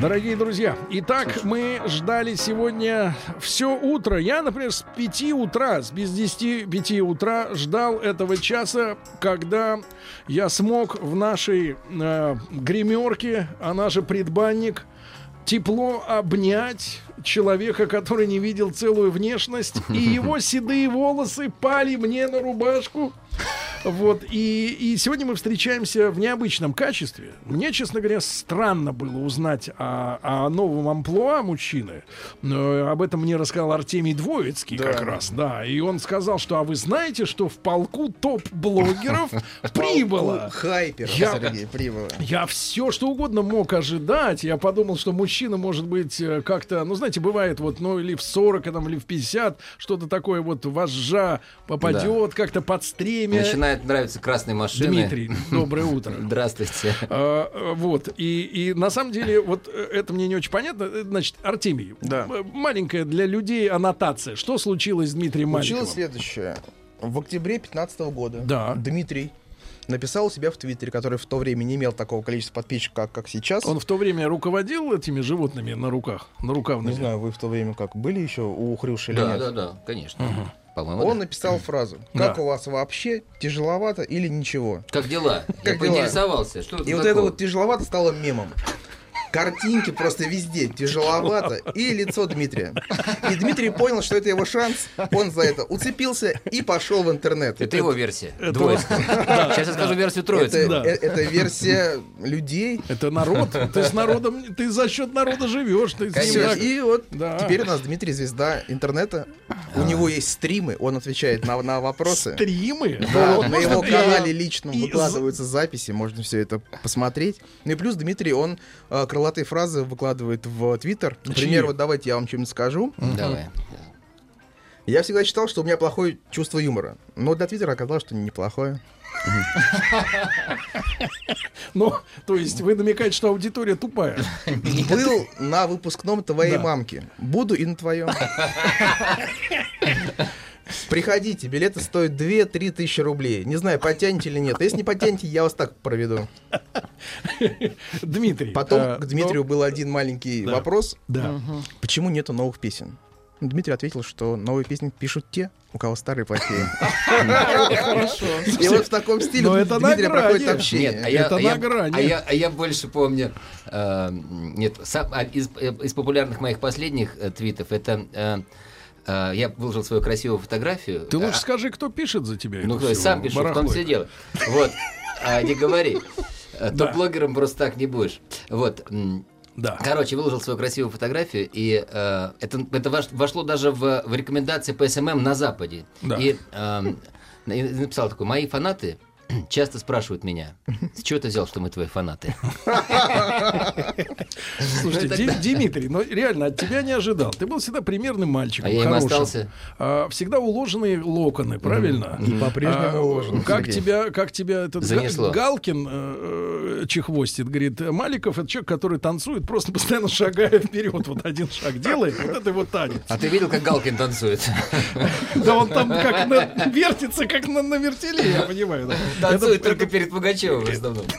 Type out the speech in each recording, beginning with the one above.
Дорогие друзья, итак, мы ждали сегодня все утро. Я, например, с 5 утра, с без 10 5 утра ждал этого часа, когда я смог в нашей э, гримерке, она же предбанник, тепло обнять человека, который не видел целую внешность, и его седые волосы пали мне на рубашку. Вот, и, и сегодня мы встречаемся в необычном качестве. Мне, честно говоря, странно было узнать о, о новом амплуа мужчины. Но об этом мне рассказал Артемий Двоицкий Да. как раз, да. И он сказал, что, а вы знаете, что в полку топ-блогеров прибыло? Хайпер, Я- Сергей, прибыло. Я все что угодно мог ожидать. Я подумал, что мужчина может быть э, как-то, ну, знаете, бывает вот, ну, или в 40, там, или в 50, что-то такое вот вожжа попадет как-то под стремя. Начинает нравиться красные машины. Дмитрий, доброе утро. Здравствуйте. А, э, Вот, и, и на самом деле, вот э, это мне не очень понятно. Э, Значит, Артемий, Да. м- маленькая для людей аннотация. Что случилось с Дмитрием Мальчиковым? Случилось следующее. В октябре 2015 года Да. Дмитрий написал у себя в Твиттере, который в то время не имел такого количества подписчиков, как, как сейчас. Он в то время руководил этими животными на руках, на рукавными? Не знаю, вы в то время как были еще у Хрюши или Да, нет? да, да, конечно. По-моему, Он да. написал фразу Да. «Как у вас вообще? Тяжеловато или ничего?» Как дела? Я Как дела? поинтересовался. Что И вот это вот «тяжеловато» стало мемом. Картинки просто везде. Тяжеловато. И лицо Дмитрия. И Дмитрий понял, что это его шанс. Он за это уцепился и пошел в интернет. Это его версия. это- Двоечка. Сейчас я скажу версию. Да. э- это версия людей. Это народ. Ты с народом, ты за счет народа живешь. И вот теперь у нас Дмитрий звезда интернета. У него есть стримы, он отвечает на, на вопросы. Стримы. Да, на его канале личном выкладываются записи, можно все это посмотреть. Ну и плюс Дмитрий, он э, крылатые фразы выкладывает в Твиттер. Например, вот давайте я вам что-нибудь скажу. Давай. Я всегда считал, что у меня плохое чувство юмора. Но для Твиттера оказалось, что неплохое. Ну, то есть вы намекаете, что аудитория тупая. Был на выпускном твоей мамки. Буду и на твоем. Приходите, билеты стоят 2-3 тысячи рублей. Не знаю, потянете или нет. Если не потянете, я вас так проведу. Дмитрий. Потом э, к Дмитрию был один маленький Да. вопрос. Да. Почему нету новых песен? Дмитрий ответил, что новые песни пишут те, у кого старые плохие. Хорошо. И вот в таком стиле Но у это на Дмитрия грани. проходит общение. А Это а на грани. а я- а больше помню, э, нет, а из, э, из популярных моих последних твитов, это э, э, я выложил свою красивую фотографию. Ты лучше А, скажи, кто пишет за тебя. Ну, кто сам пишу, в том все дело. Вот, а, не говори. Э. То блогером просто так не будешь. Вот. Да. Короче, выложил свою красивую фотографию, и э, это, это вош- вошло даже в, в рекомендации по SMM на Западе. Да. И эм, и написал такой, мои фанаты часто спрашивают меня, с чего ты взял, что мы твои фанаты? Слушайте, Ну, Димитрий, ну реально, от тебя не ожидал. Ты был всегда примерным мальчиком. А я им остался. А, всегда уложенные локоны, правильно? И по-прежнему А, уложены, Как тебя, как тебя этот. Галкин э, э, чехвостит, говорит, Маликов это человек, который танцует, просто постоянно шагая вперед. Вот один шаг делает, вот это его танец. А ты видел, как Галкин танцует? Да он там как вертится, как на вертеле, я понимаю. Танцует только перед Пугачевым в основном.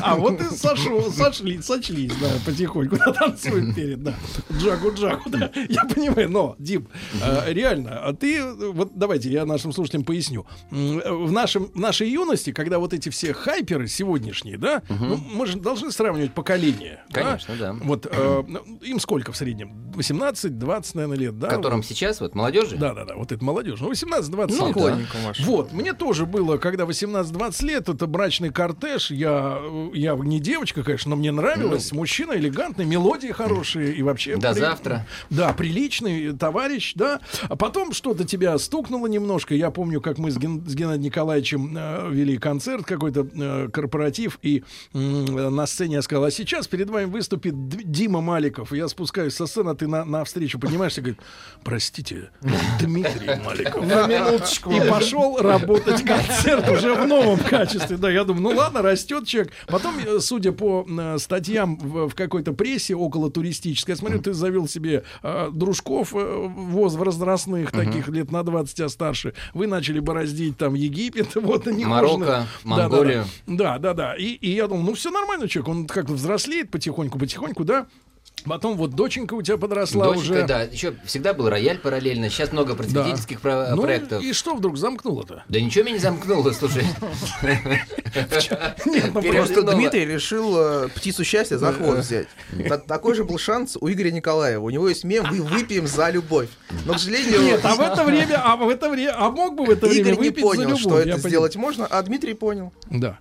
А вот и сошло, сошли, сочлись, да, потихоньку, да, танцуют перед, да, джагу-джагу, да, я понимаю, но, Дим, э, реально, а ты, вот давайте я нашим слушателям поясню. Э, В, нашем, в нашей юности, когда вот эти все хайперы сегодняшние, да, ну, мы же должны сравнивать поколения. да? Конечно, да. Вот э, ну, им сколько в среднем? 18-20, наверное, лет, да? Которым сейчас, вот, молодежи? Да, да, да, вот это молодежь. Ну, 18-20 Ну, лет. Вот, мне тоже было, когда 18-20 лет, это брачный кортеж, я я не девочка, конечно, но мне нравилось. Мужчина элегантный, мелодии хорошие и вообще... До при- завтра. Да, приличный товарищ, да. А потом что-то тебя стукнуло немножко. Я помню, как мы с, Ген- с Геннадием Николаевичем э, вели концерт, какой-то э, корпоратив, и м, на сцене я сказал, а сейчас перед вами выступит Д- Дима Маликов. Я спускаюсь со сцены, а ты на, навстречу поднимаешься и говорит, простите, Дмитрий Маликов. На минуточку. И пошел работать концерт уже в новом качестве. Да, я думаю, ну ладно, растет человек. Потом, э, судя по э, статьям в, какой-то прессе около туристической, я смотрю, ты завел себе э, дружков воз возрастных, таких лет на 20, а старше. Вы начали бороздить там Египет, вот не Марокко, можно. Да, Монголию. Да, да, и я думал, ну все нормально, человек, он как-то взрослеет потихоньку, потихоньку, да. Потом вот доченька у тебя подросла Доченька, уже. да. Еще всегда был рояль параллельно. Сейчас много просветительских про- Ну, проектов. и что вдруг замкнуло-то? Да ничего меня не замкнуло, слушай. Нет, ну, Просто. Дмитрий решил э, птицу счастья за хвост взять. Та- Такой же был шанс у Игоря Николаева. У него есть мем «Мы выпьем за любовь». Но, к сожалению, Нет, а в это время, а в это время, а мог бы в это время Игорь не понял, что это сделать можно, а Дмитрий понял. Да.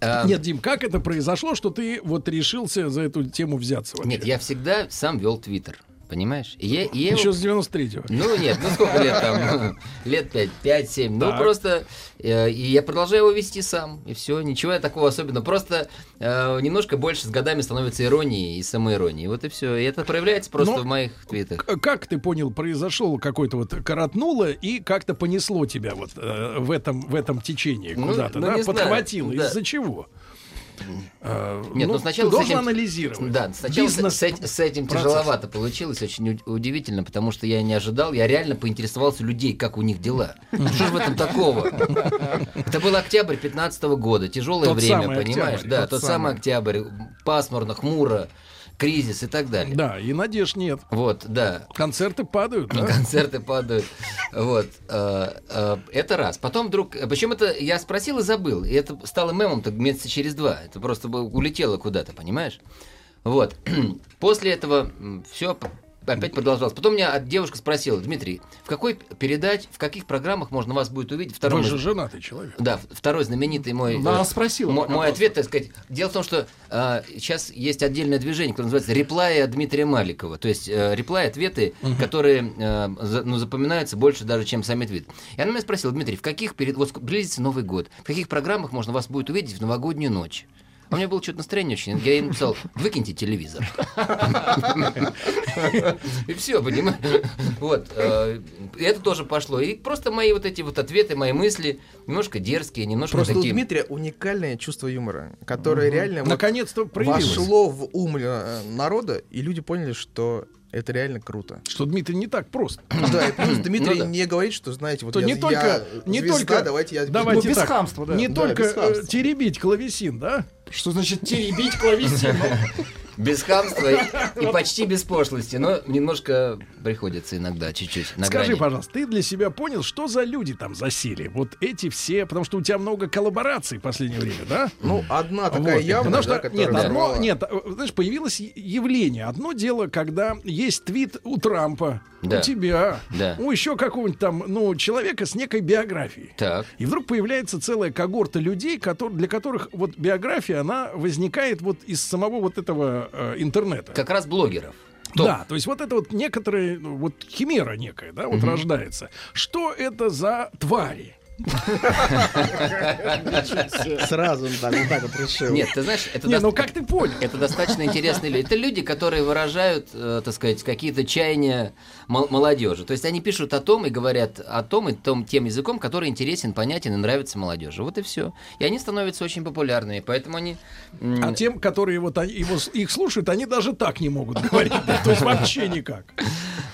А, Нет, Дим, как это произошло, что ты вот решился за эту тему взяться? вообще? Нет, я всегда сам вел Твиттер. Понимаешь? Я его- Еще с 93-го. Ну нет, ну сколько лет там? Лет 5, 5-7. Ну Так. просто э, и я продолжаю его вести сам. И все, ничего я такого особенного. Просто э, немножко больше с годами становится иронии и самоиронии. Вот и все. И это проявляется просто Но- в моих твитах. Как ты понял, произошел какой-то вот коротнуло и как-то понесло тебя вот э, в этом в этом течении Ну, куда-то, ну, да? Подхватило. да. Из-за чего? Э, Нет, ну, сначала ты с этим- анализировать. Да, сначала с- Бизнес с, эт- с этим процесс. тяжеловато получилось, очень уд- удивительно, потому что я не ожидал, я реально поинтересовался людей, как у них дела. Ну, Что же в этом такого? Это был октябрь 15 года, тяжелое время, понимаешь? да, тот самый октябрь, пасмурно, хмуро, кризис и так далее. Да, и надежд нет. Вот, да. Концерты падают, да? Концерты падают. Вот. э, э, Это раз. Потом вдруг... Причем это я спросил и забыл. И это стало мемом так месяца через два. Это просто улетело куда-то, понимаешь? Вот. После этого все опять продолжалось. Потом меня девушка спросила, Дмитрий, в какой передаче, в каких программах можно вас будет увидеть? Второй, Вы же женатый человек. да, второй знаменитый мой... Да, э, спросила мо- про Мой вопрос. ответ, так сказать, дело в том, что а, сейчас есть отдельное движение, которое называется реплай от Дмитрия Маликова. То есть э, реплай ответы, которые э, за- ну, запоминаются больше даже, чем сами твит. И она меня спросила, Дмитрий, в каких перед... вот близится Новый год, в каких программах можно вас будет увидеть в новогоднюю ночь? А у меня было что-то настроение очень. Я ей написал, выкиньте телевизор. И все, понимаешь? Вот. э, и Это тоже пошло. И просто мои вот эти вот ответы, мои мысли, немножко дерзкие, немножко Просто у. Дмитрия уникальное чувство юмора, которое реально Наконец-то проявилось. вошло в ум э, народа, и люди поняли, что это реально круто. Что Дмитрий не так прост. Да, и плюс Дмитрий Ну не говорит, что, знаете, вот я, не только, не только, давайте я... давайте Ну, без так, хамства, да. не только э, теребить клавесин, да? Что значит теребить клавесину? Без хамства и, и почти без пошлости, но немножко приходится иногда, чуть-чуть. на Скажи, грани. пожалуйста, ты для себя понял, что за люди там засели? Вот эти все, потому что у тебя много коллабораций в последнее время, да? Ну, одна такая Вот. явная, Потому что, да, нет, одно, нет, э, знаешь, появилось явление. Одно дело, когда есть твит у Трампа, Да. у тебя, Да. у еще какого-нибудь там, ну, человека с некой биографией. Так. И вдруг появляется целая когорта людей, котор- для которых вот биография, она возникает вот из самого вот этого э, интернета. Как раз блогеров. Топ. Да, то есть вот это вот некоторые, ну, вот химера некая, да, вот рождается. Что это за твари? Сразу так, вот так вот решил. Нет, ты знаешь, это, Не, ну как ты понял? это достаточно интересные люди. Это люди, которые выражают, э, так сказать, какие-то чаяния мол- молодежи. То есть они пишут о том и говорят о том и том, тем языком, который интересен, понятен и нравится молодежи. Вот и все. И они становятся очень популярными, поэтому они... А тем, которые вот они- его, их слушают, они даже так не могут говорить. То есть вообще никак.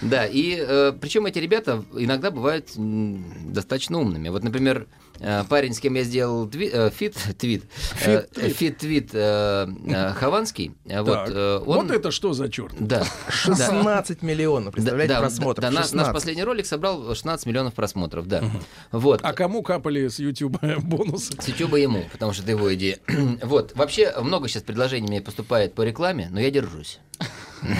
Да, и причем эти ребята иногда бывают достаточно умными. Вот, например, э, парень, с кем я сделал тви- э, feat, твит, Feat-твит. feat-твит э, э, Хованский, вот, Так, э, Вот он... это что за черт? Да. да. 16 миллионов, представляете, Да, да, просмотров. да, наш, наш 16. последний ролик собрал 16 миллионов просмотров, да. Вот. А кому капали с YouTube бонусы? С YouTube ему, потому что это его идея. вот. Вообще, много сейчас предложений мне поступает по рекламе, но я держусь.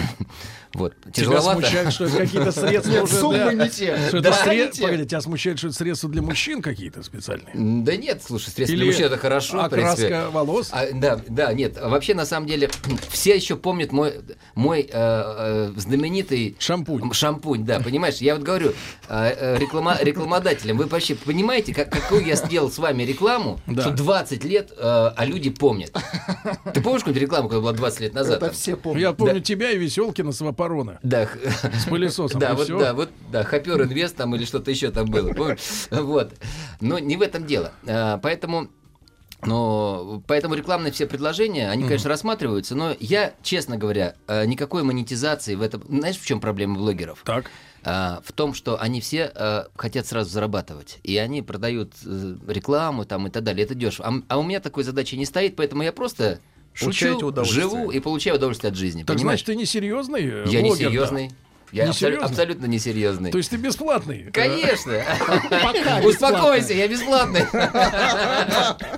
Вот, Тебя тяжеловато. смущает, что это какие-то средства Нет, уже суммы для- не те. Что это Да, те. Погоди, тебя смущает, что это средства для мужчин какие-то специальные? Да нет, слушай, средства Или для мужчин это хорошо, окраска волос? А, да, да, нет. Вообще, на самом деле, все еще помнят мой, мой э, э, знаменитый Шампунь. Шампунь, да, понимаешь? Я вот говорю э, э, реклама, рекламодателям, вы вообще понимаете, как, какую я сделал с вами рекламу, Да. что 20 лет, э, а люди помнят. Ты помнишь какую-нибудь рекламу, которая была 20 лет назад? Это все помнят. Я помню тебя и Веселкина с Вапорона. Да, С пылесосом. да, вот, да, вот, да, Хопер Инвест там или что-то еще там было? Вот. Но не в этом дело. А, Поэтому, но, поэтому рекламные все предложения, они, конечно, рассматриваются, но я, честно говоря, э, никакой монетизации в этом... Знаешь, в чем проблема блогеров? Так. А, в том, что они все а, хотят сразу зарабатывать. И они продают э, рекламу там и так далее. Это дешево. А, а у меня такой задачи не стоит, поэтому я просто шучу, удовольствие. живу и получаю удовольствие от жизни. Так понимаешь? значит, ты не серьезный э, я не блогер, да? Я абсолютно не серьезный. То есть ты бесплатный? Конечно. Успокойся, я бесплатный.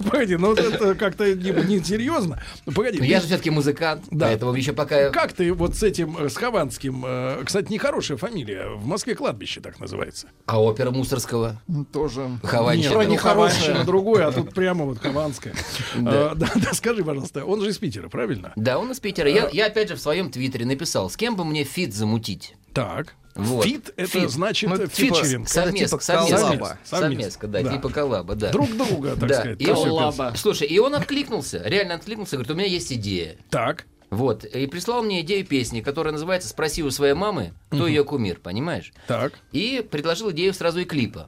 Погоди, ну это как-то не, не серьезно. Ну, Погоди, я же все-таки музыкант, Да. поэтому еще пока... как ты вот с этим, э, с Хованским, э, кстати, нехорошая фамилия, в Москве кладбище так называется. А опера Мусоргского? Тоже. Хованщина. Ну, нехорошее. Хованщина другое, а тут прямо вот Хованская. Да. А, Да, да, скажи, пожалуйста, он же из Питера, правильно? Да, он из Питера. Я, я опять же в своем твиттере написал, с кем бы мне фит замутить. Так. Вот. Фит это Фит. значит Ну, типа featuring. Совместка, типа совместка. коллаба. Совместка, да, Да. типа коллаба, да. Друг друга, так да. сказать. И он-. Слушай, и он откликнулся, реально откликнулся, говорит, у меня есть идея. Так. Вот, и прислал мне идею песни, которая называется «Спроси у своей мамы, кто ее кумир», понимаешь? Так. И предложил идею сразу и клипа.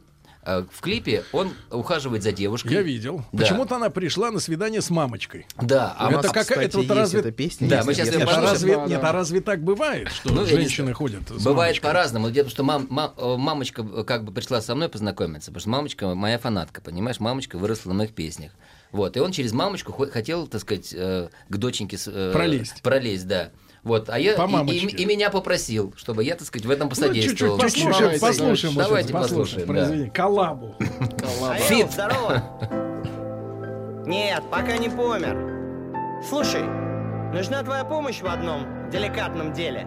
А В клипе он ухаживает за девушкой. Я видел. Да. Почему-то она пришла на свидание с мамочкой. Да, а это какая- кстати, это вот разве- эта песня. Да, мы сейчас Это разве, Да, нет, а разве так бывает, что Ну, женщины ходят с Бывает по-разному. Дело в том, что мам- ма- э, мамочка э, как бы пришла со мной познакомиться, потому что мамочка моя фанатка, понимаешь? Мамочка выросла на моих песнях. Вот, и он через мамочку хо- хотел, так сказать, э, к доченьке... э, Пролезть. Пролезть, да. Вот, а я По и- и, и меня попросил, чтобы я, так сказать, в этом Ну, чуть-чуть посодействовал. послушаем, Давайте, послушаем. давайте это, послушаем, да. Коллабу. Фит. здорово. Нет, пока не помер. Слушай, нужна твоя помощь в одном деликатном деле.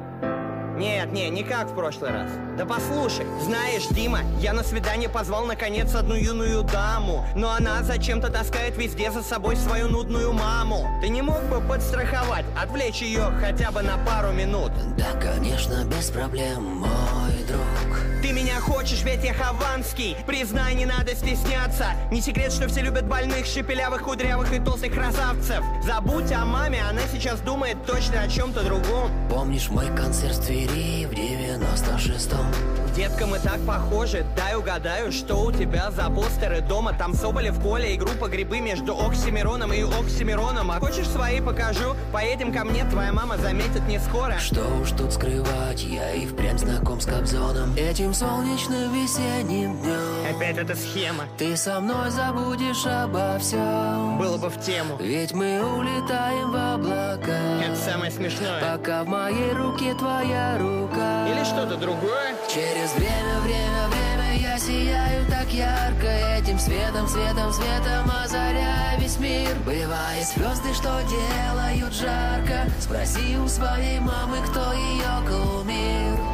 Нет, не, не как в прошлый раз. Да послушай, знаешь, Дима, я на свидание позвал наконец одну юную даму, но она зачем-то таскает везде за собой свою нудную маму. Ты не мог бы подстраховать, отвлечь ее хотя бы на пару минут? Да, конечно, без проблем, мой друг. Ты меня хочешь, ведь я Хованский. Признай, не надо стесняться. Не секрет, что все любят больных, шепелявых, кудрявых и толстых красавцев. Забудь о маме, она сейчас думает точно о чем-то другом. Помнишь мой концерт в Твери в 96-м? Детка, мы так похожи, дай угадаю, что у тебя за постеры дома. Там Соболев, Коля и группа Грибы между Оксимироном и Оксимироном. А хочешь свои покажу? Поедем ко мне, твоя мама заметит не скоро. Что уж тут скрывать, я и впрямь знаком с Кобзоном. Этим солнечным весенним днем Опять эта схема, Ты со мной забудешь обо всем было бы в тему. Ведь мы улетаем в облака. Это самое смешное. Пока в моей руке твоя рука. Или что-то другое? Через время, время, время я сияю так ярко. Этим светом, светом, светом озаряя весь мир. Бывает звезды, что делают жарко. Спроси у своей мамы, кто ее кумир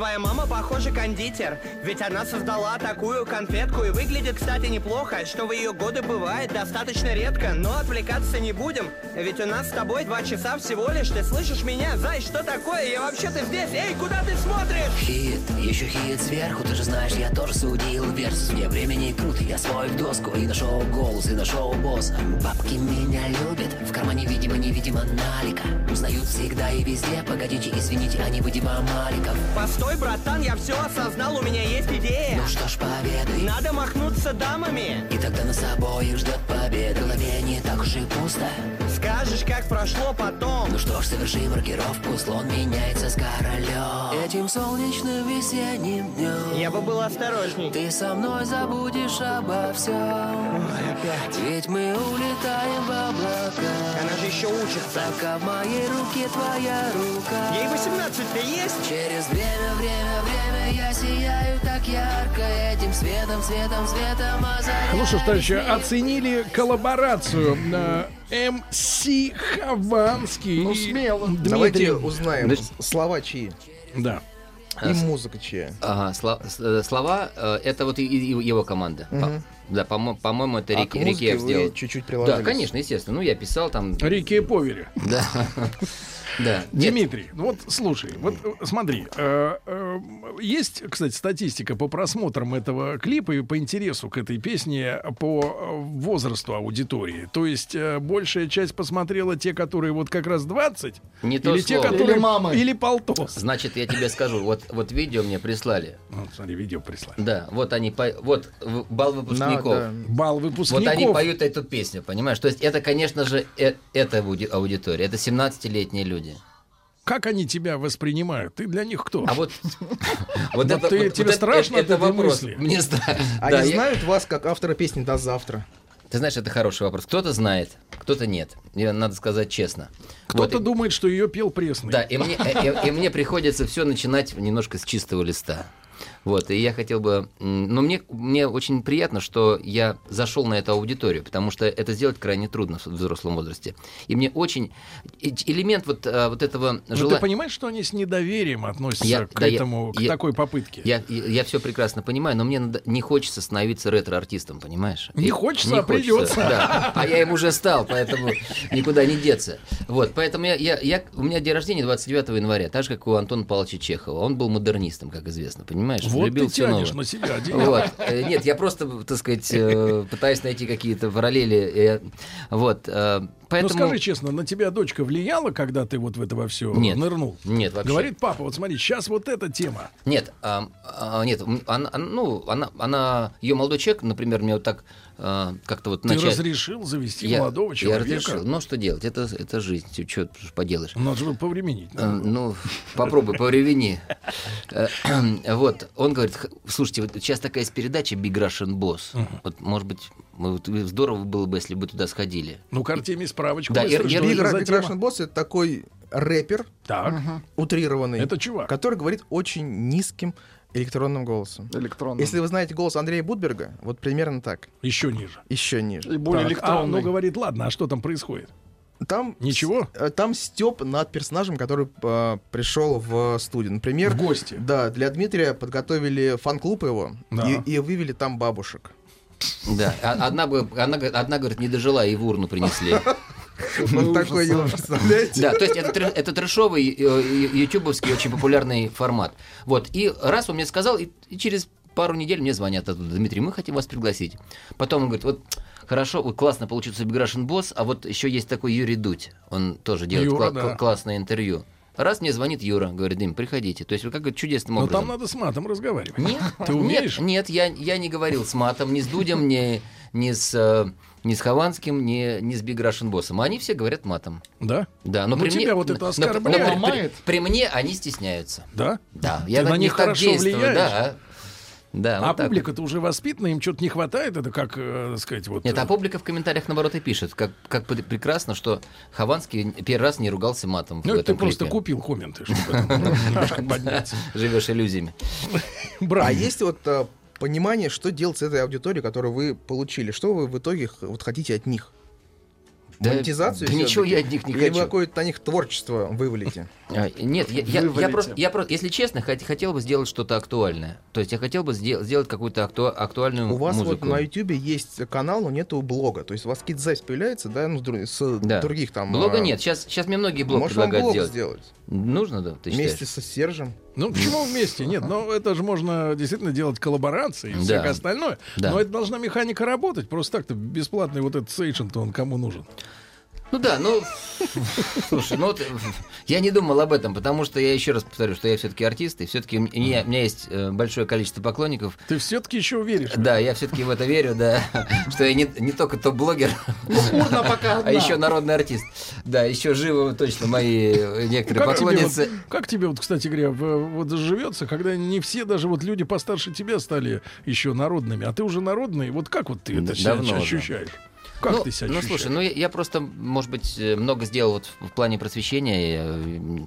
Твоя мама, похоже, кондитер, ведь она создала такую конфетку и выглядит, кстати, неплохо, что в ее годы бывает достаточно редко, но отвлекаться не будем, ведь у нас с тобой два часа всего лишь, ты слышишь меня? Зай, что такое? Я вообще-то здесь, эй, куда ты смотришь? Хит, еще хит сверху, ты же знаешь, я тоже судил Версус. Мне времени крут, я свой в доску И нашел голос, и нашел босс. Бабки меня любят, в кармане видимо-невидимо налика. Узнают всегда и везде, погодите, извините, они видимо Маликов. Постой, братан, я все осознал, у меня есть идея. Ну что ж, поведай Надо махнуться дамами. И тогда нас обоих ждет победа В голове не так уж и пусто Скажешь, как прошло потом. Ну что ж, соверши маркировку Слон меняется с королем Этим солнечным весенним днем Я бы был осторожней. Ты со мной забудешь обо всем Ой, опять. Ведь мы улетаем в облака Она же еще учится. Пока в моей руке твоя рука Ей 18 ты есть? Через время, время, время я сияю так ярко Этим светом, светом, светом озаряй. Ну что ж, товарищи, оценили коллаборацию э, МС Хованский. Ну, смело. Дмитрий. Давайте узнаем, Значит- слова чьи Да. и музыка чья. Ага, э, слова, э, это вот и- и- его команда. По- да, по-мо- по-моему, это А Рик, Рикеев вы сделал. чуть-чуть Да, приложились. конечно, естественно. Ну, я писал там. Рики и Повери. Да. Да. Нет, Дмитрий, ну вот слушай, вот э, смотри, э, э, есть, кстати, статистика по просмотрам этого клипа и по интересу к этой песне по э, возрасту аудитории. То есть э, большая часть посмотрела те, которые вот как раз 20, Не то или те, слово. которые Или мамы. или полтос. Значит, я тебе скажу, вот, вот видео мне прислали. Вот, смотри, видео прислали. Да, вот они, по- вот бал выпускников. да. Бал Вот выпускников. они поют эту песню, понимаешь? То есть это, конечно же, э- это ауди- аудитория. Это 17-летние люди. Как они тебя воспринимают? Ты для них кто? А вот, вот это, ты- вот- тебе вот это- страшно это, от этой вопрос. мысли? Мне страшно. Они Да, я- знают вас как автора песни «До завтра». Ты знаешь, это хороший вопрос. Кто-то знает, кто-то нет. И надо сказать честно. Кто-то Вот, думает, что ее пел пресный. Да, и мне, э, и- и мне приходится все начинать немножко с чистого листа. Вот, и я хотел бы... Но мне, мне очень приятно, что я зашел на эту аудиторию, потому что это сделать крайне трудно в взрослом возрасте. И мне очень... Элемент вот, а, вот этого Но желания... ты понимаешь, что они с недоверием относятся Я- к да, я- этому, к я- такой попытке? Я, я, все прекрасно понимаю, но мне надо- не хочется становиться ретро-артистом, понимаешь? Не И- хочется, а придется. Да. А я им уже стал, поэтому никуда не деться. Вот, поэтому я, я, я- у меня день рождения 29 января, так же, как у Антона Павловича Чехова. Он был модернистом, как известно, понимаешь? Вот Любил ты всё новое. тянешь на себя одеяло. Вот. Э, Нет, я просто, так сказать, э, пытаюсь найти какие-то параллели. э, Вот. Э, Ну Поэтому... скажи честно, на тебя дочка влияла, когда ты вот в это во все Нет. нырнул? Нет, вообще. Говорит, папа, вот смотри, сейчас вот эта тема. Нет, а, а, нет, она, она- ну, она, она, ее молодой человек, например, мне вот так а, как-то вот Ты начать- разрешил завести я, молодого я человека? разрешил. Ну, что делать? Это, это жизнь, что поделаешь. Надо же повременить. Э, Ну, попробуй, повревени. Э, Вот, он говорит, «Х- слушайте, вот сейчас такая есть передача Big Russian Boss. Вот, может быть, мы здорово было бы, если бы туда сходили. Ну, к Артемий справочку. Да, быстро, и- что и- это такой рэпер Так, утрированный, это чувак. который говорит очень низким электронным голосом. Электронный. Если вы знаете голос Андрея Будберга, вот примерно так, Еще ниже. еще ниже. И более Так, а, ну электронный. говорит, ладно, а что там происходит? Там Ничего? э, Там степ над персонажем, который э, пришел в студию. Например, В гости. Да, для Дмитрия подготовили фан-клуб его Да. и, и вывели там бабушек. Да, а- одна, бы- она, одна, говорит, не дожила, и в урну принесли. Вот такой не представляете? Да, то есть это, это трэшовый э, ютубовский очень популярный формат. Вот, и раз он мне сказал, и, и через пару недель мне звонят оттуда, Дмитрий, мы хотим вас пригласить. Потом он говорит, вот хорошо, вот классно получился Биграшин Босс, а вот еще есть такой Юрий Дудь, он тоже делает Юра, кла- да. кла- классное интервью. Раз мне звонит Юра, говорит, Дим, приходите. То есть вот как чудесным Но образом. там надо с матом разговаривать. Нет, Ты умеешь? Нет, нет я, я не говорил с матом, ни с Дудем, ни, ни с, э, ни с Хованским, ни, ни с Биг Рашен Боссом. Они все говорят матом. Да? Да, но Ну, при тебя мне, вот это но- но- оскорбляет. но при- при, Ломает? при мне они стесняются. Да? Да, Ты я на на них них так хорошо действую, влияешь? да. Да, а вот публика-то уже воспитана, им что-то не хватает, это как, э, сказать, вот... Нет, э, а публика в комментариях наоборот и пишет, как, как пр- прекрасно, что Хованский первый раз не ругался матом Ну, в это ты этом просто клипе. купил комменты, чтобы подняться. Живешь иллюзиями. А есть вот э, понимание, что делать с этой аудиторией, которую вы получили? Что вы в итоге вот хотите от них? Да, Монетизацию? да ничего я от них не Или вы хочу. какое-то на них творчество вывалите? А, Нет, я, я- я просто, я просто, если честно, хот- хотел бы сделать что-то актуальное. То есть я хотел бы сдел- сделать какую-то акту- актуальную У вас музыку. вот на YouTube есть канал, но нету блога. То есть у вас какие-то записи появляются, да, ну, с Да. других там... Блога а, нет. Сейчас, сейчас мне многие блог Может, вам предлагают блог сделать. сделать? Нужно, да? Ты Вместе считаешь? со Сержем? Ну, почему вместе? Нет, ну это же можно действительно делать коллаборации и Да. всякое остальное. Да. Но это должна механика работать. Просто так-то бесплатный вот этот сейшн-то он кому нужен? Ну да, ну, слушай, ну вот, я не думал об этом, потому что я еще раз повторю, что я все-таки артист, и все-таки у меня, у меня есть э, большое количество поклонников. Ты все-таки еще веришь? Да, я все-таки в это верю, да, что я не, не только топ-блогер, пока а еще народный артист. Да, еще живы точно мои э, некоторые Как тебе, поклонницы. вот, как тебе, вот, кстати говоря, вот живется, когда не все, даже вот люди постарше тебя стали еще народными, а ты уже народный, вот как вот ты это Да, давно ощущаешь? Как ну, ты себя ну, слушай, ну я, я просто, может быть, э, много сделал вот в, в плане просвещения.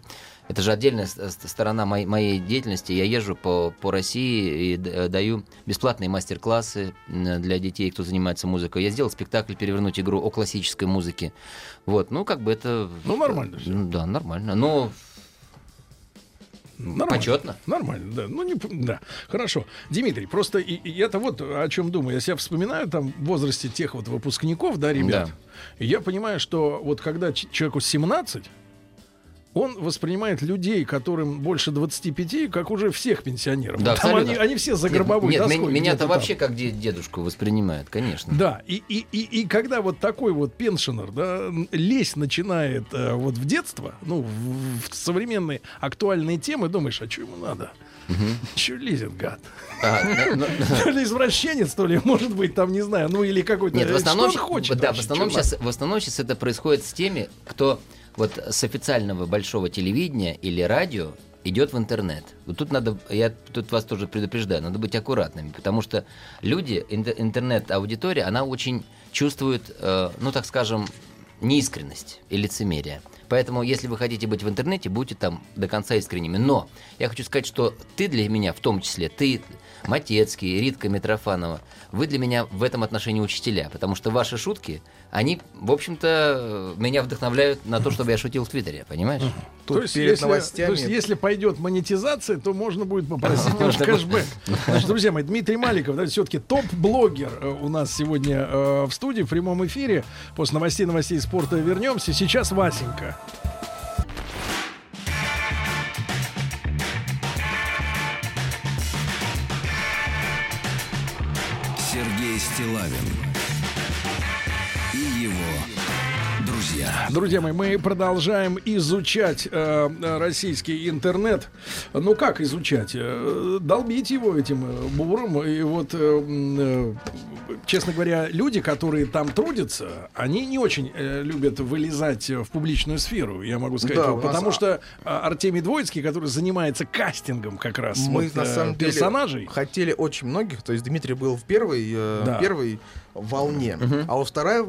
Это же отдельная сторона моей, моей деятельности. Я езжу по, по России и э, даю бесплатные мастер-классы для детей, кто занимается музыкой. Я сделал спектакль «Перевернуть игру» о классической музыке. Вот, ну, как бы это... Ну, нормально. Ну, Да, нормально. Но Нормально. почетно. Нормально, да. Ну, не, да. Хорошо. Дмитрий, просто и, и я-то вот о чем думаю. Я себя вспоминаю там в возрасте тех вот выпускников, да, ребят. Да. И я понимаю, что вот когда человеку 17, он воспринимает людей, которым больше 25, как уже всех пенсионеров. Да, Там они, они все за гробовой Нет, доской ме- меня-то где-то вообще там. как де- дедушку воспринимают, конечно. Да, и, и, и, и когда вот такой вот пенсионер, да, лезть начинает э, вот в детство, ну, в, в современные актуальные темы, думаешь, а что ему надо? Че лезет, гад? А, ну, ну, То ли извращенец, то ли, может быть, там, не знаю, ну или какой-то... Нет, в основном, что он хочет да, в вообще? основном, сейчас, в основном сейчас это происходит с теми, кто вот с официального большого телевидения или радио идет в интернет. Вот тут надо, я тут вас тоже предупреждаю, надо быть аккуратными, потому что люди, интер- интернет-аудитория, она очень чувствует, э, ну так скажем, неискренность и лицемерие. Поэтому, если вы хотите быть в интернете, будьте там до конца искренними. Но я хочу сказать, что ты для меня, в том числе, ты, Матецкий, Ритка Митрофанова, вы для меня в этом отношении учителя, потому что ваши шутки, они, в общем-то, меня вдохновляют на то, чтобы я шутил в Твиттере, понимаешь? Тут то есть, перед если, новостями... то есть, если пойдет монетизация, то можно будет попросить наш кэшбэк. Значит, друзья мои, Дмитрий Маликов, да, все-таки топ-блогер э, у нас сегодня э, в студии, в прямом эфире. После новостей, новостей спорта вернемся. Сейчас Васенька. Сергей Стилавин друзья. Друзья мои, мы продолжаем изучать э, э, российский интернет. Ну как изучать? Э, долбить его этим э, буром. И вот, э, честно говоря, люди, которые там трудятся, они не очень э, любят вылезать в публичную сферу, я могу сказать. Да, Вот, у нас- потому что э, Артемий Двоицкий, который занимается кастингом как раз Мы вот, на э, самом деле персонажей. хотели очень многих. То есть Дмитрий был в первой, э, Да. первой волне. А вот вторая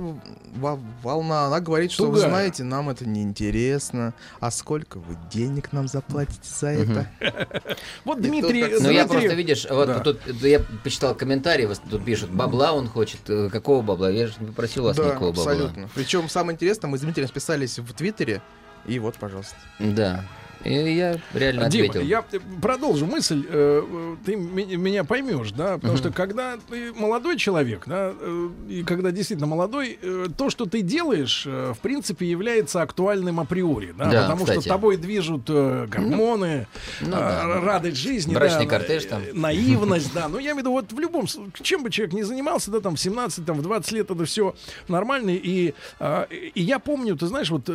волна, она говорит, что вы Тугая. знаете, нам это неинтересно. А сколько вы денег нам заплатите за это? Вот Дмитрий... Ну, я просто, видишь, вот тут я почитал комментарии, тут пишут, бабла он хочет. Э, Какого бабла? Я же не попросил вас никакого бабла. абсолютно. Причем самое интересное, мы с Дмитрием списались в Твиттере. И вот, пожалуйста. Да. И я реально Дима, ответил. я продолжу мысль, э, ты ме- меня поймешь, да, потому что когда ты молодой человек, да, э, и когда действительно молодой, э, то, что ты делаешь, в принципе, является актуальным априори, да, Да, потому кстати. что тобой движут гормоны, Ну э, да. радость жизни, Брачный да, кортеж там. наивность, да, но я имею в виду, вот в любом, с- чем бы человек ни занимался, да, там, в 17, там, в 20 лет это все нормально, и, а, и я помню, ты знаешь, вот,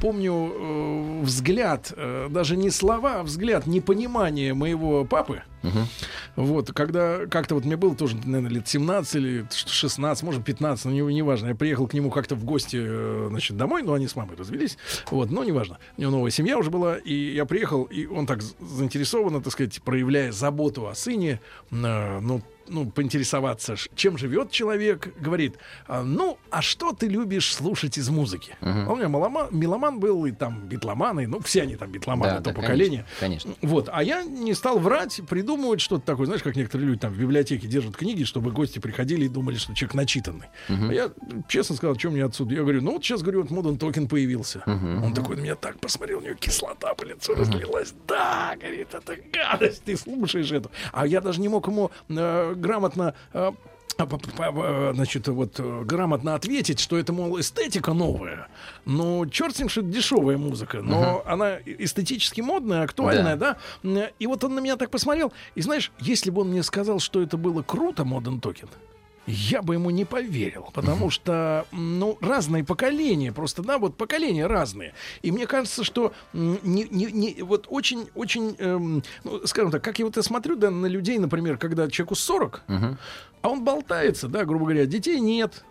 помню э, взгляд, э, даже не слова, а взгляд непонимания моего папы, вот, когда как-то вот мне было тоже, наверное, лет 17 или 16, может, 15, но не, неважно. Я приехал к нему как-то в гости, э, значит, домой, но они с мамой развелись. Вот, но неважно. У него новая семья уже была, и я приехал, и он так заинтересованно, так сказать, проявляя заботу о сыне, э, ну, ну, поинтересоваться, чем живет человек, говорит, «А, ну, а что ты любишь слушать из музыки? Он у меня малома- меломан был, и там битломаны, ну, все они там битломаны, Да, то да, поколение. Конечно. Вот, а я не стал врать, придумывать что-то такое. Знаешь, как некоторые люди там в библиотеке держат книги, чтобы гости приходили и думали, что человек начитанный. А я честно сказал, что мне отсюда? Я говорю, ну вот сейчас, говорю, вот Modern Talking появился. Он такой на меня так посмотрел, у него кислота по лицу разлилась. Да, говорит, это гадость, ты слушаешь это. А я даже не мог ему э, грамотно... э, п- п- Значит, вот э, грамотно ответить, что это, мол, эстетика новая. Ну, черт с ним, что это дешевая музыка, но она эстетически модная, актуальная, да. М, И вот он на меня так посмотрел. И знаешь, если бы он мне сказал, что это было круто, Modern Talking, я бы ему не поверил, потому что, м, ну, разные поколения, просто, да, вот поколения разные. И мне кажется, что не, не, не- вот очень, очень, эм, ну, скажем так, как я вот я смотрю, да, на людей, например, когда человеку 40, а он болтается, да, грубо говоря, детей нет,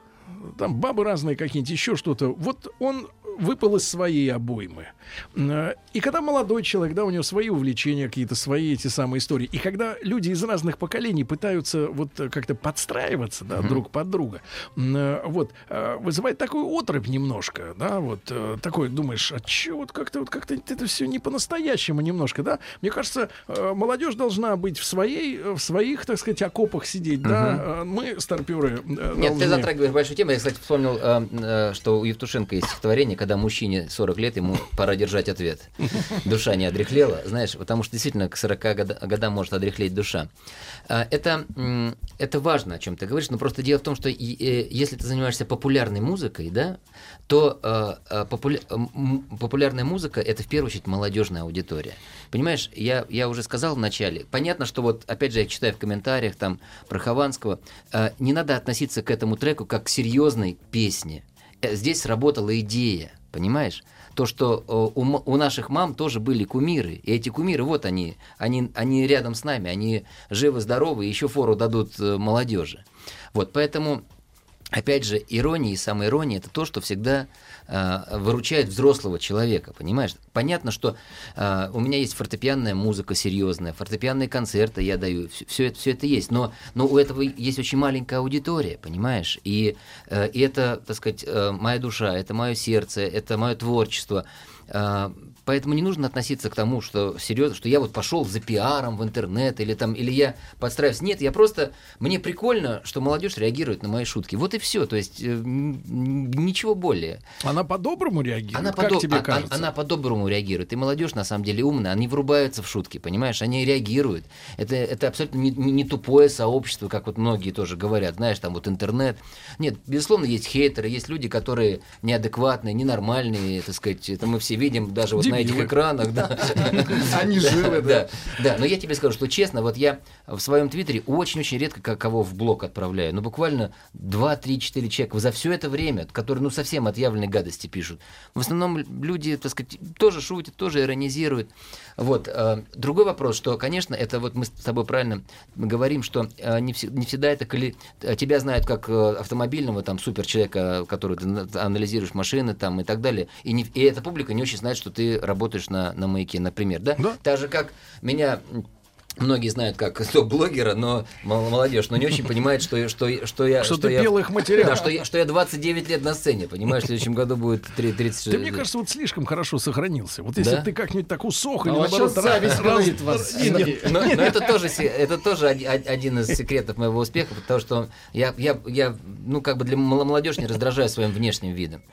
там бабы разные какие-нибудь, еще что-то. Вот он выпал из своей обоймы. Э, И когда молодой человек, да, у него свои увлечения, какие-то свои эти самые истории. И когда люди из разных поколений пытаются вот как-то подстраиваться, да, друг под друга, э, вот, э, вызывает такую отрыв немножко, да, вот, такой, думаешь, а чё, вот как-то, вот как-то это все не по-настоящему немножко, да? Мне кажется, молодежь должна быть в своей, в своих, так сказать, окопах сидеть, да? Э, Мы, старперы, Нет, ты затрагиваешь большую тему. Я, кстати, вспомнил, э, э, что у Евтушенко есть стихотворение, когда мужчине 40 лет, ему пора держать ответ. Душа не одрехлела, знаешь, потому что действительно к 40 года- годам может одрехлеть душа. А, Это, это важно, о чем ты говоришь, но просто дело в том, что э, если ты занимаешься популярной музыкой, да, то популя- популярная музыка это в первую очередь молодежная аудитория. Понимаешь, я, я уже сказал в начале, понятно, что вот, опять же, я читаю в комментариях там про Хованского, не надо относиться к этому треку как к серьезной песне. Э, Здесь сработала идея, понимаешь? То, что э, у, у наших мам тоже были кумиры, и эти кумиры, вот они, они, они рядом с нами, они живы-здоровы, еще фору дадут э, молодежи. Вот, поэтому Опять же, ирония и самоирония это то, что всегда э, выручает взрослого человека, понимаешь? Понятно, что э, у меня есть фортепианная музыка серьезная, фортепианные концерты я даю, все, это, все это есть, но, но у этого есть очень маленькая аудитория, понимаешь? И, э, и это, так сказать, э, моя душа, это мое сердце, это мое творчество. Э, Поэтому не нужно относиться к тому, что серьезно, что я вот пошел за пиаром в интернет или там, или я подстраиваюсь. Нет, я просто мне прикольно, что молодежь реагирует на мои шутки. Вот и все. То есть э, ничего более. Она по-доброму реагирует, Она, как подо- тебе а- а- кажется? она по-доброму реагирует. И молодежь на самом деле умная, они врубаются в шутки, понимаешь, они реагируют. Это, это абсолютно не- не тупое сообщество, как вот многие тоже говорят, знаешь, там вот интернет. Нет, безусловно, есть хейтеры, есть люди, которые неадекватные, ненормальные, так сказать, это мы все видим даже вот на этих экранах, да. Они живы, да. Да, но я тебе скажу, что честно, вот я в своем твиттере очень-очень редко ко- кого в блог отправляю. Ну, буквально 2, 3, 4 человека за все это время, которые, ну, совсем отъявленные гадости пишут. В основном люди, так сказать, тоже шутят, тоже иронизируют. Вот. э, Другой вопрос, что, конечно, это вот мы с тобой правильно говорим, что э, не, вс- не всегда это, коли э, тебя знают как автомобильного там супер человека, который ты на- анализируешь машины там и так далее, и, не- и эта публика не очень знает, что ты работаешь на, на маяке, например, да? Да. Так же, как меня многие знают как топ-блогера, но мол- молодежь, но не очень понимает, что, я- что, я- что я... Что ты я, пел их материал. Да, что я, что я 29 лет на сцене, понимаешь, в следующем году будет три- 30... Ты, мне кажется, вот слишком хорошо сохранился. Вот если Да? ты как-нибудь так усох А или наоборот... сейчас зависть раз- гложет вас. Нет, нет. но, но это тоже, это тоже оди- од- один из секретов моего успеха, потому что я, я, я ну, как бы для мол- молодежи не раздражаю своим внешним видом.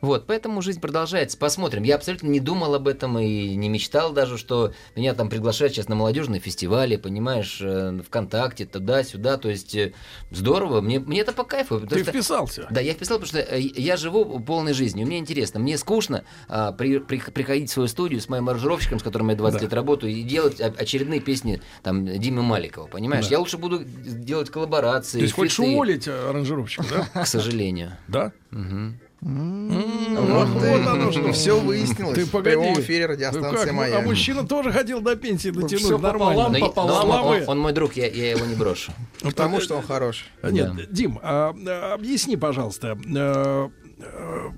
Вот, поэтому жизнь продолжается. Посмотрим. Я абсолютно не думал об этом и не мечтал даже, что меня там приглашают сейчас на молодежные фестивали, понимаешь, э, ВКонтакте, туда-сюда. То есть э, здорово. Мне, мне это по кайфу. Ты что- вписался. да, я вписал, потому что э, я живу полной жизнью. Мне интересно, мне скучно а, при- при- приходить в свою студию с моим аранжировщиком, с которым я 20 Да. лет работаю, и делать очередные песни там Димы Маликова, понимаешь? Да. Я лучше буду делать коллаборации. То есть хочешь фиты, уволить э, аранжировщика, да? К сожалению. Да? Мгм. М, Вот, Вот оно что. Все выяснилось Ты в погоди. прямом эфире Ну радиостанции «Моя». А мужчина тоже хотел до пенсии Ну, дотянуть нормально. но он, Славы. он- он мой друг, я, я его не брошу. Потому что он хорош. Нет. Дим, а, а, объясни, пожалуйста, э, э,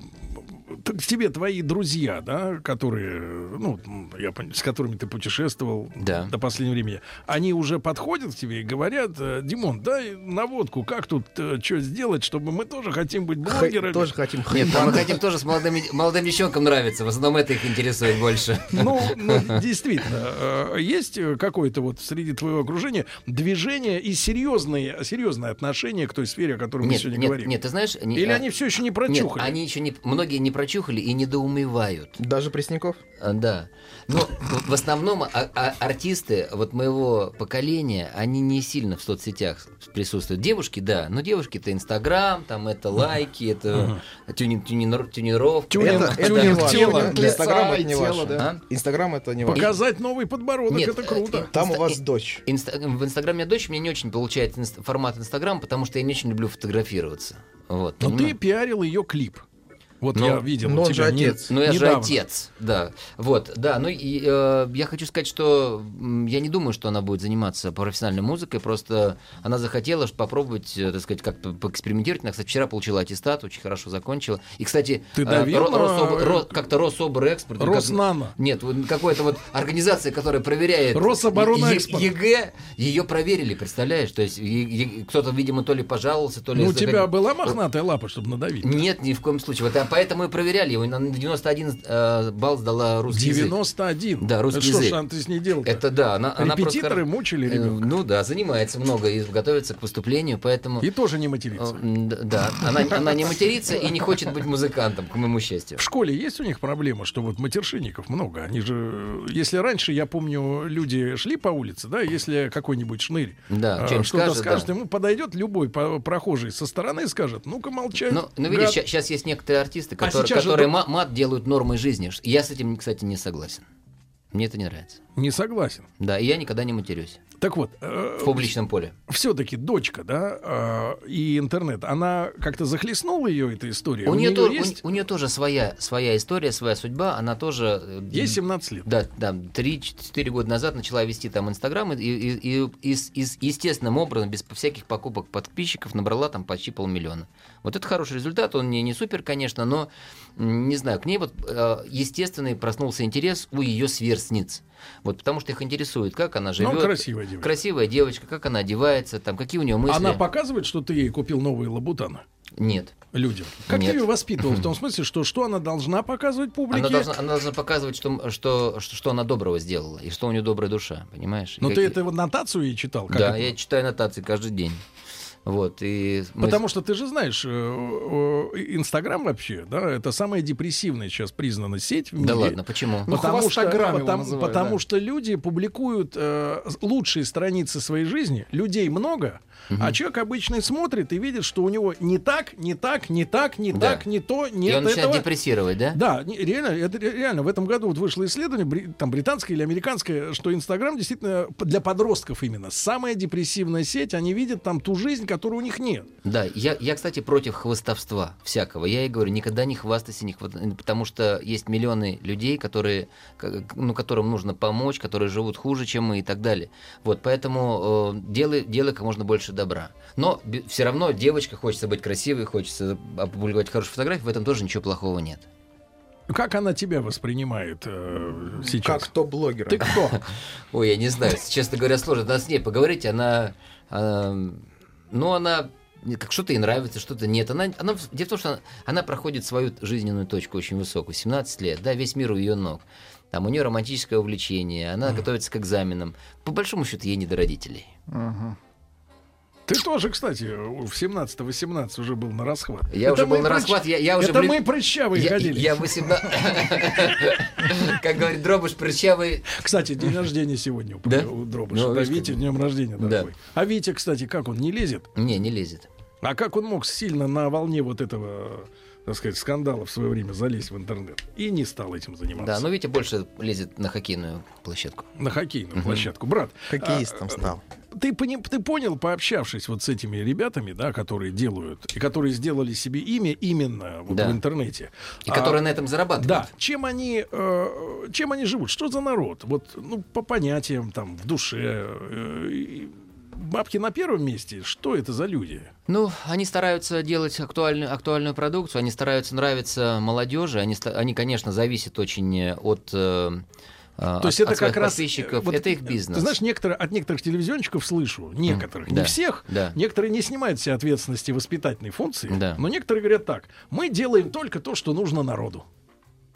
к тебе твои друзья, да, которые, ну, я пон- с которыми ты путешествовал Да. до последнего времени, они уже подходят к тебе и говорят, э, Димон, дай наводку, как тут что сделать, чтобы мы тоже хотим быть Х- блогерами. Тоже хотим Нет, мы хайпануть. хотим тоже с молодыми, молодым девчонкам нравиться. В основном это их интересует больше. Ну, ну, действительно, э, есть э, какое-то вот среди твоего окружения движение и серьезные, серьезное отношение к той сфере, о которой мы Нет, сегодня нет, говорим? нет, ты знаешь... не- Или а, они все еще не Нет, прочухали? они еще не... Многие не прочухали и недоумевают. Даже Пресняков? А, Да. Но в- в основном а- а- артисты вот моего поколения, они не сильно в соцсетях присутствуют. Девушки, да, но девушки это Инстаграм, там это лайки, это тюни- тюнинор- тюнировка. Тюнинг- это, это тюнинг ваше. тела. Инстаграм это не ваше. да. А? Инстаграм это не ваше. Показать новый подбородок, Нет, это круто. Там у Инста- вас дочь. Инста- В Инстаграме дочь мне не очень получается инст- формат Инстаграм, потому что я не очень люблю фотографироваться. Вот, Но ты пиарил ее клип. Вот Но- я видел но у он тебя же не- отец. Ну, я недавно. же отец, да. Вот, да. Ну, и э, я хочу сказать, что я не думаю, что она будет заниматься профессиональной музыкой, просто она захотела попробовать, э, так сказать, как-то поэкспериментировать. Она, кстати, вчера получила аттестат, очень хорошо закончила. И, кстати, Ты э, давил на- Рособ- Ро- как-то Рособорэкспорт. или как- Роснано. Нет, вот какая-то вот организация, которая проверяет Рособоронэкспорт. ЕГЭ, ее проверили, представляешь? То есть кто-то, видимо, то ли пожаловался, то ли... Ну, у тебя была мохнатая лапа, чтобы надавить? Нет, ни в коем случае. Вот, а поэтому и проверяли его. На 91 э, балл сдала русский язык. 91. Да, русский Это что язык. ж, а ты с ней делал Это да, она, она просто Репетиторы мучили Э, ребенка? Ну да, занимается много и готовится к выступлению, поэтому... И тоже не Э, материться. м, д- Да, она, она не матерится и не хочет быть музыкантом, к моему счастью. В школе есть у них проблема, что вот матершинников много. Они же, если раньше, я помню, люди шли по улице, да, если какой-нибудь шнырь Да, что-нибудь что-то скажет, скажет, да. ему подойдет любой прохожий со стороны и скажет, ну-ка молчать. Ну, ну видишь, гад». сейчас есть некоторые артисты, А которые, сейчас же которые то- ма- мат делают нормой жизни. Я с этим, кстати, не согласен. Мне это не нравится. Не согласен. Да, и я никогда не матерюсь Так вот, э, в публичном поле. все-таки дочка, да, э, и интернет, она как-то захлестнула ее эта история. У, нее, неё то- у- есть, у нее тоже своя, своя история, своя судьба. Она тоже... э, ей 17 лет. Да, да, 3-4 года назад начала вести там Инстаграм и, и- и- и и естественным образом, без всяких покупок подписчиков, набрала там почти полмиллиона. Вот это хороший результат, он не, не супер, конечно, но, не знаю, к ней вот э, естественный проснулся интерес у ее сверстниц. Вот потому что их интересует, как она живет. Ну, красивая девочка. Красивая девочка, как она одевается, там, какие у нее мысли. Она показывает, что ты ей купил новые лабутаны Нет. людям. Как Нет. ты ее воспитывал? В том смысле, что что она должна показывать публике? Она должна, она должна показывать, что, что, что, что она доброго сделала, и что у нее добрая душа, понимаешь? Но И Ну, ты как- это вот нотацию ей читал? Как да, это? я читаю нотации каждый день. Вот, и мы- Потому что ты же знаешь, э, Инстаграм вообще, да, это самая депрессивная сейчас признана сеть в мире. Да ладно, почему? Ну, Потому, что, хвостограмм его потому, называют, потому да. что люди публикуют э, лучшие страницы своей жизни, людей много, а человек обычный смотрит и видит, что у него не так, не так, не так, не Да. так, не то, и нет он начинает этого. депрессировать, да? Да, не- реально, это ре- реально. В этом году вот вышло исследование, там британское или американское, что Инстаграм действительно для подростков именно самая депрессивная сеть. Они видят там ту жизнь, которой у них нет. Да, я, я, кстати, против хвостовства всякого. Я и говорю, никогда не хвастайся, не хва- потому что есть миллионы людей, которые, ну, которым нужно помочь, которые живут хуже, чем мы и так далее. Вот, поэтому э, делай, делай как можно больше добра. Но все равно девочка хочется быть красивой, хочется опубликовать хорошую фотографию, в этом тоже ничего плохого нет. Как она тебя воспринимает э, сейчас? Как топ-блогера. Ты кто? Ой, я не знаю, честно говоря, сложно. Надо с ней поговорить. Она, э, ну, она как что-то ей нравится, что-то нет. Она, она, дело в том, что она, она проходит свою жизненную точку очень высокую, 17 лет, да, весь мир у ее ног. Там у нее романтическое увлечение, она готовится к экзаменам. По большому счету, ей не до родителей. Ага. Ты тоже, кстати, в 17-18 уже был на расхват. Я уже был на прыщ- расхват, я- я уже Это влю- мы прыщавые Я, ходили. я 18... Как говорит Дробыш, прыщавый... Кстати, день рождения сегодня у, Дробыша. Ну, да, Витя, днем рождения, дорогой. А Витя, кстати, как он, не лезет? Не, не лезет. А как он мог сильно на волне вот этого, так сказать, скандала в свое время залезть в интернет и не стал этим заниматься? Да, ну, но Витя больше лезет на хоккейную площадку. На хоккейную площадку. Брат, Хоккеистом а, стал. Ты, ты понял, пообщавшись вот с этими ребятами, да, которые делают, и которые сделали себе имя именно вот Да. в интернете. И А, которые на этом зарабатывают. Да, чем они, э, чем они живут? Что за народ? Вот, ну, по понятиям, там, в душе. э, бабки на первом месте. Что это за люди? Ну, они стараются делать актуальную, актуальную продукцию, они стараются нравиться молодежи, они, они конечно, зависят очень э, от, э, То от- есть это от как раз... подписчиков. вот, это их бизнес. Ты знаешь, некоторые, от некоторых телевизионщиков слышу, некоторых, не да, всех, да. некоторые не снимают себе ответственности воспитательной функции, Да. но некоторые говорят так, мы делаем только то, что нужно народу.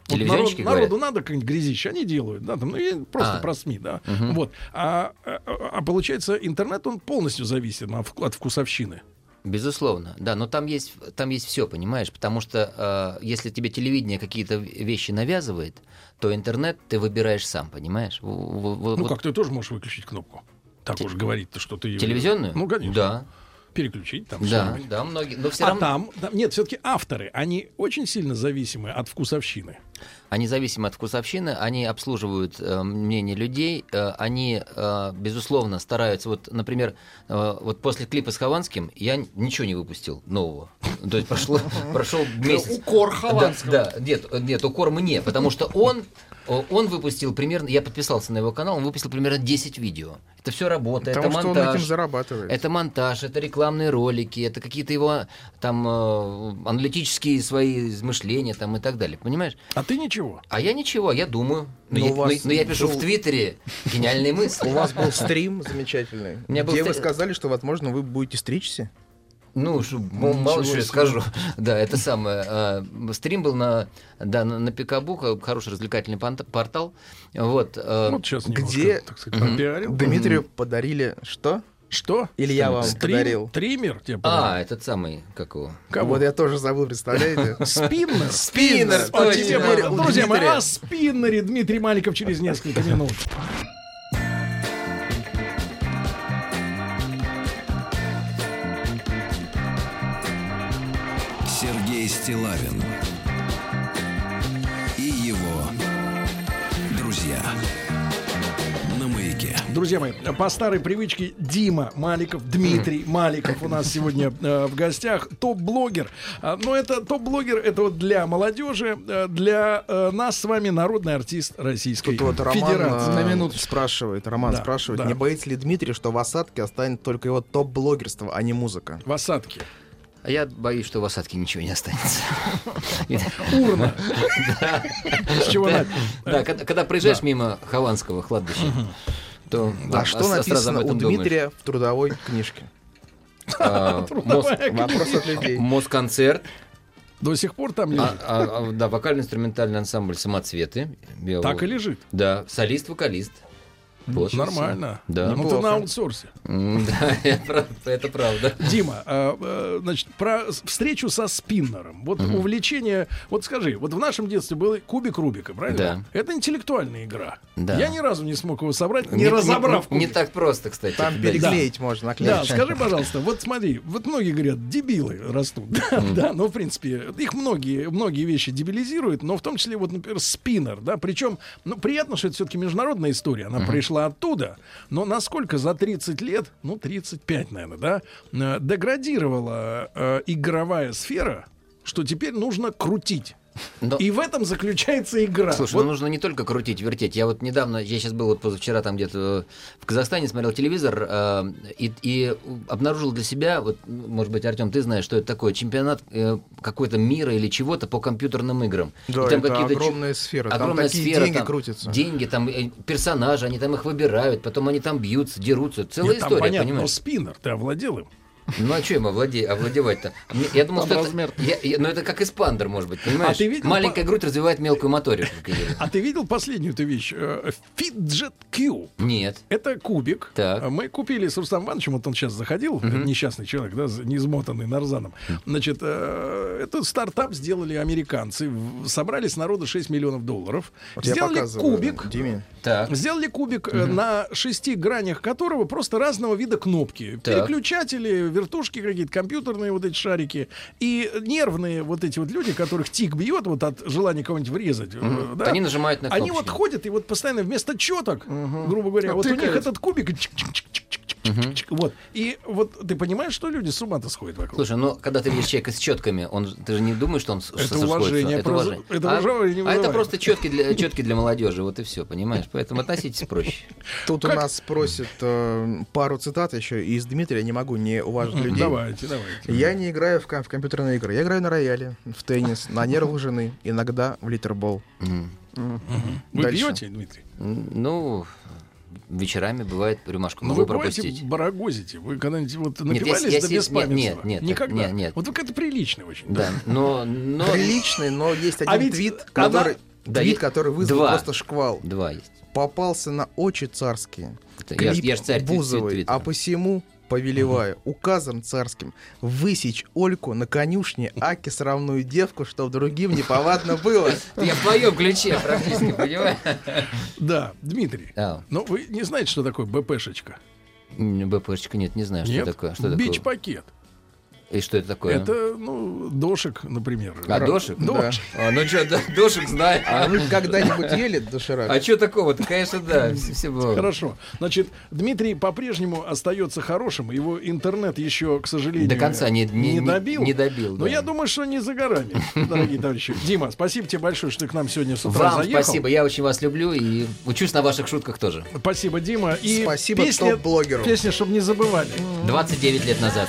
Вот народ- народу надо какое-нибудь грязище, они делают, да, там, ну, и просто А. про СМИ, да. Вот. А, а- а получается, интернет, он полностью зависит от вкусовщины. Безусловно, да, но там есть, там есть все, понимаешь, потому что э, если тебе телевидение какие-то вещи навязывает, то интернет ты выбираешь сам, понимаешь? В- в- Ну, вот как ты тоже можешь выключить кнопку. Так уж говорить-то, что ты... телевизионную? Ну, конечно. Да, Переключить там да, да, многие, но все А равно... там, там- нет, все-таки авторы, они очень сильно зависимы от вкусовщины. Они зависимы от вкусовщины, они обслуживают э, мнение людей, э, они, э, безусловно, стараются. Вот, например, э, вот после клипа с Хованским я ничего не выпустил нового. То есть прошло, прошел месяц. Укор Да, Хованского. да, нет, нет, укор мне, потому что он, он выпустил примерно, я подписался на его канал, он выпустил примерно 10 видео. Это все работа, Потому это что он монтаж. этим зарабатывает. Это монтаж, это рекламные ролики, это какие-то его там э, аналитические свои измышления там и так далее, понимаешь? А ты ничего. А я ничего, я думаю. Но, Но я, вас но- но я пишу в был- Твиттере гениальные мысли. У вас был стрим замечательный, где вы сказали, что, возможно, вы будете стричься. Ну, м- мало что я скажу. Да, это самое. а, Стрим был на, да, на, на Пикабу, хороший развлекательный портал. Вот. а, Вот сейчас Где- немножко, так сказать, пропиарил. Дмитрию подарили что? Что? Или я вам Стрим- подарил? Триммер тебе А, подарил? этот самый, как его? Кого? Вот я тоже забыл, представляете? Спиннер. Спиннер, А Друзья мои, о спиннере Дмитрий Маликов через несколько минут. Стилавин и его друзья на маяке. Друзья мои, по старой привычке Дима Маликов, Дмитрий Маликов у нас сегодня э, в гостях, топ-блогер. А, Но это топ-блогер, это вот для молодежи, э, для э, нас с вами народный артист Российской Тут вот Роман Федерации. э, На минуточку. спрашивает, Роман Да, спрашивает, да. не боится ли Дмитрий, что в осадке останется только его топ-блогерство, а не музыка? В осадке. А я боюсь, что в осадке ничего не останется. Урна. С чего Да, когда, проезжаешь мимо Хованского кладбища, то А что написано у. Дмитрия в трудовой книжке? А, Вопрос от людей. Москонцерт, До сих пор там а, лежит. а, а, да, вокально-инструментальный ансамбль «Самоцветы». Так и лежит. Да, солист-вокалист. Вот. Нормально. Да. Ну ты на аутсорсе. Да, это прав- это правда. Дима, а, э, значит, про встречу со спиннером. Вот увлечение. Вот скажи, вот в нашем детстве был кубик Рубика, правильно? Да. Это интеллектуальная игра. Да. Я ни разу не смог его собрать, не, разобрав. Не, так просто, кстати. Там да. переклеить можно, Да, наклеить. скажи, пожалуйста, вот смотри, вот многие говорят, дебилы растут. Да, да, ну, в принципе, их многие, многие вещи дебилизируют, но в том числе, вот, например, спиннер, да, причем, ну, приятно, что это все-таки международная история, она пришла оттуда, но насколько за 30 лет, ну, 35, наверное, да, э, деградировала э, игровая сфера, что теперь нужно крутить. Но- И в этом заключается игра. Слушай, Вот ну нужно не только крутить, вертеть. Я вот недавно, я сейчас был вот позавчера там где-то в Казахстане, смотрел телевизор э, и, и обнаружил для себя, вот, ну, может быть, Артем, ты знаешь, что это такое, чемпионат э, какой-то мира или чего-то по компьютерным играм. Да, И там это огромная сфера. Там Огромная такие сфера, деньги там крутятся. Деньги, там э, персонажи, они там их выбирают, потом они там бьются, дерутся. Целая нет, там история, понятно, но понимаешь? спиннер, ты овладел им. Ну а что им овладе- овладевать-то? Я думал, Там что это, размер. я- я- ну это как эспандер, может быть, понимаешь? А ты видел Маленькая по- грудь развивает мелкую моторику. А ты видел последнюю эту вещь? Э, Fidget Cube. Нет. Это кубик. Так. Мы купили с Рустам Ивановичем, вот он сейчас заходил, несчастный человек, да, за- не измотанный нарзаном. Значит, э, этот стартап сделали американцы, собрали с народа 6 миллионов долларов, Вот сделали кубик, Диме. Так. Сделали кубик, э, на шести гранях которого просто разного вида кнопки. Так. Переключатели, вертушки какие-то, компьютерные вот эти шарики. И нервные вот эти вот люди, которых тик бьет вот от желания кого-нибудь врезать. э, да, Они нажимают на Они кнопочки. вот ходят и вот постоянно вместо четок, грубо говоря, вот у них Тыкают. этот кубик. Чик-чик-чик-чик-чик-чик-чик. Вот. И вот ты понимаешь, что люди с ума-то сходят вокруг? Слушай, ну когда ты видишь человека с четками, он, ты же не думаешь, что он с- Это уважение, Это уважение. это а, уважение а это просто четки для, четки для молодежи, вот и все, понимаешь? Поэтому относитесь проще. Тут у Как- нас просят э, пару цитат еще из Дмитрия, не могу не уважить людей. Давайте, давайте. Я не играю в, ком- в компьютерные игры. Я играю на рояле, в теннис, на нервах жены, иногда в литербол. Вы дальше. пьете, Дмитрий? Ну, вечерами бывает рюмашку Ну, могу вы пропустить. барагозите? Вы когда-нибудь вот Нет, я напивались я до беспамятства? нет, нет, Никогда? нет, нет. Вот вы какой-то приличный очень. Да, но, но... Приличный, но есть один А ведь твит, она- который, Да, твит, есть который вызвал два. просто шквал. Два есть. Попался на очи царские. Я Клип я ж царь твит- Бузовой, твиттера. а посему повелеваю указом царским высечь Ольку на конюшне Аки сравную девку, чтоб другим неповадно было. Я в твоем ключе практически, понимаешь? Да, Дмитрий. А, Ну, вы не знаете, что такое БПшечка? БПшечка нет, не знаю, что Нет? такое. Что такое? Бич-пакет. И что это такое? Это, ну, дошик, например. А, дошик? Дошик. А, ну что, да, дошик знаю. А вы когда-нибудь ели доширак? А что такого-то? Конечно, да. все- все было. Хорошо. Значит, Дмитрий по-прежнему остается хорошим. Его интернет еще, к сожалению, До конца не- не- не- добил. не добил, Но да. я думаю, что не за горами, дорогие товарищи. Дима, спасибо тебе большое, что ты к нам сегодня с утра Вам заехал. спасибо, я очень вас люблю и учусь на ваших шутках тоже. Спасибо, Дима. И Спасибо песня, топ-блогеру. Песня, чтобы не забывали. 29 лет назад.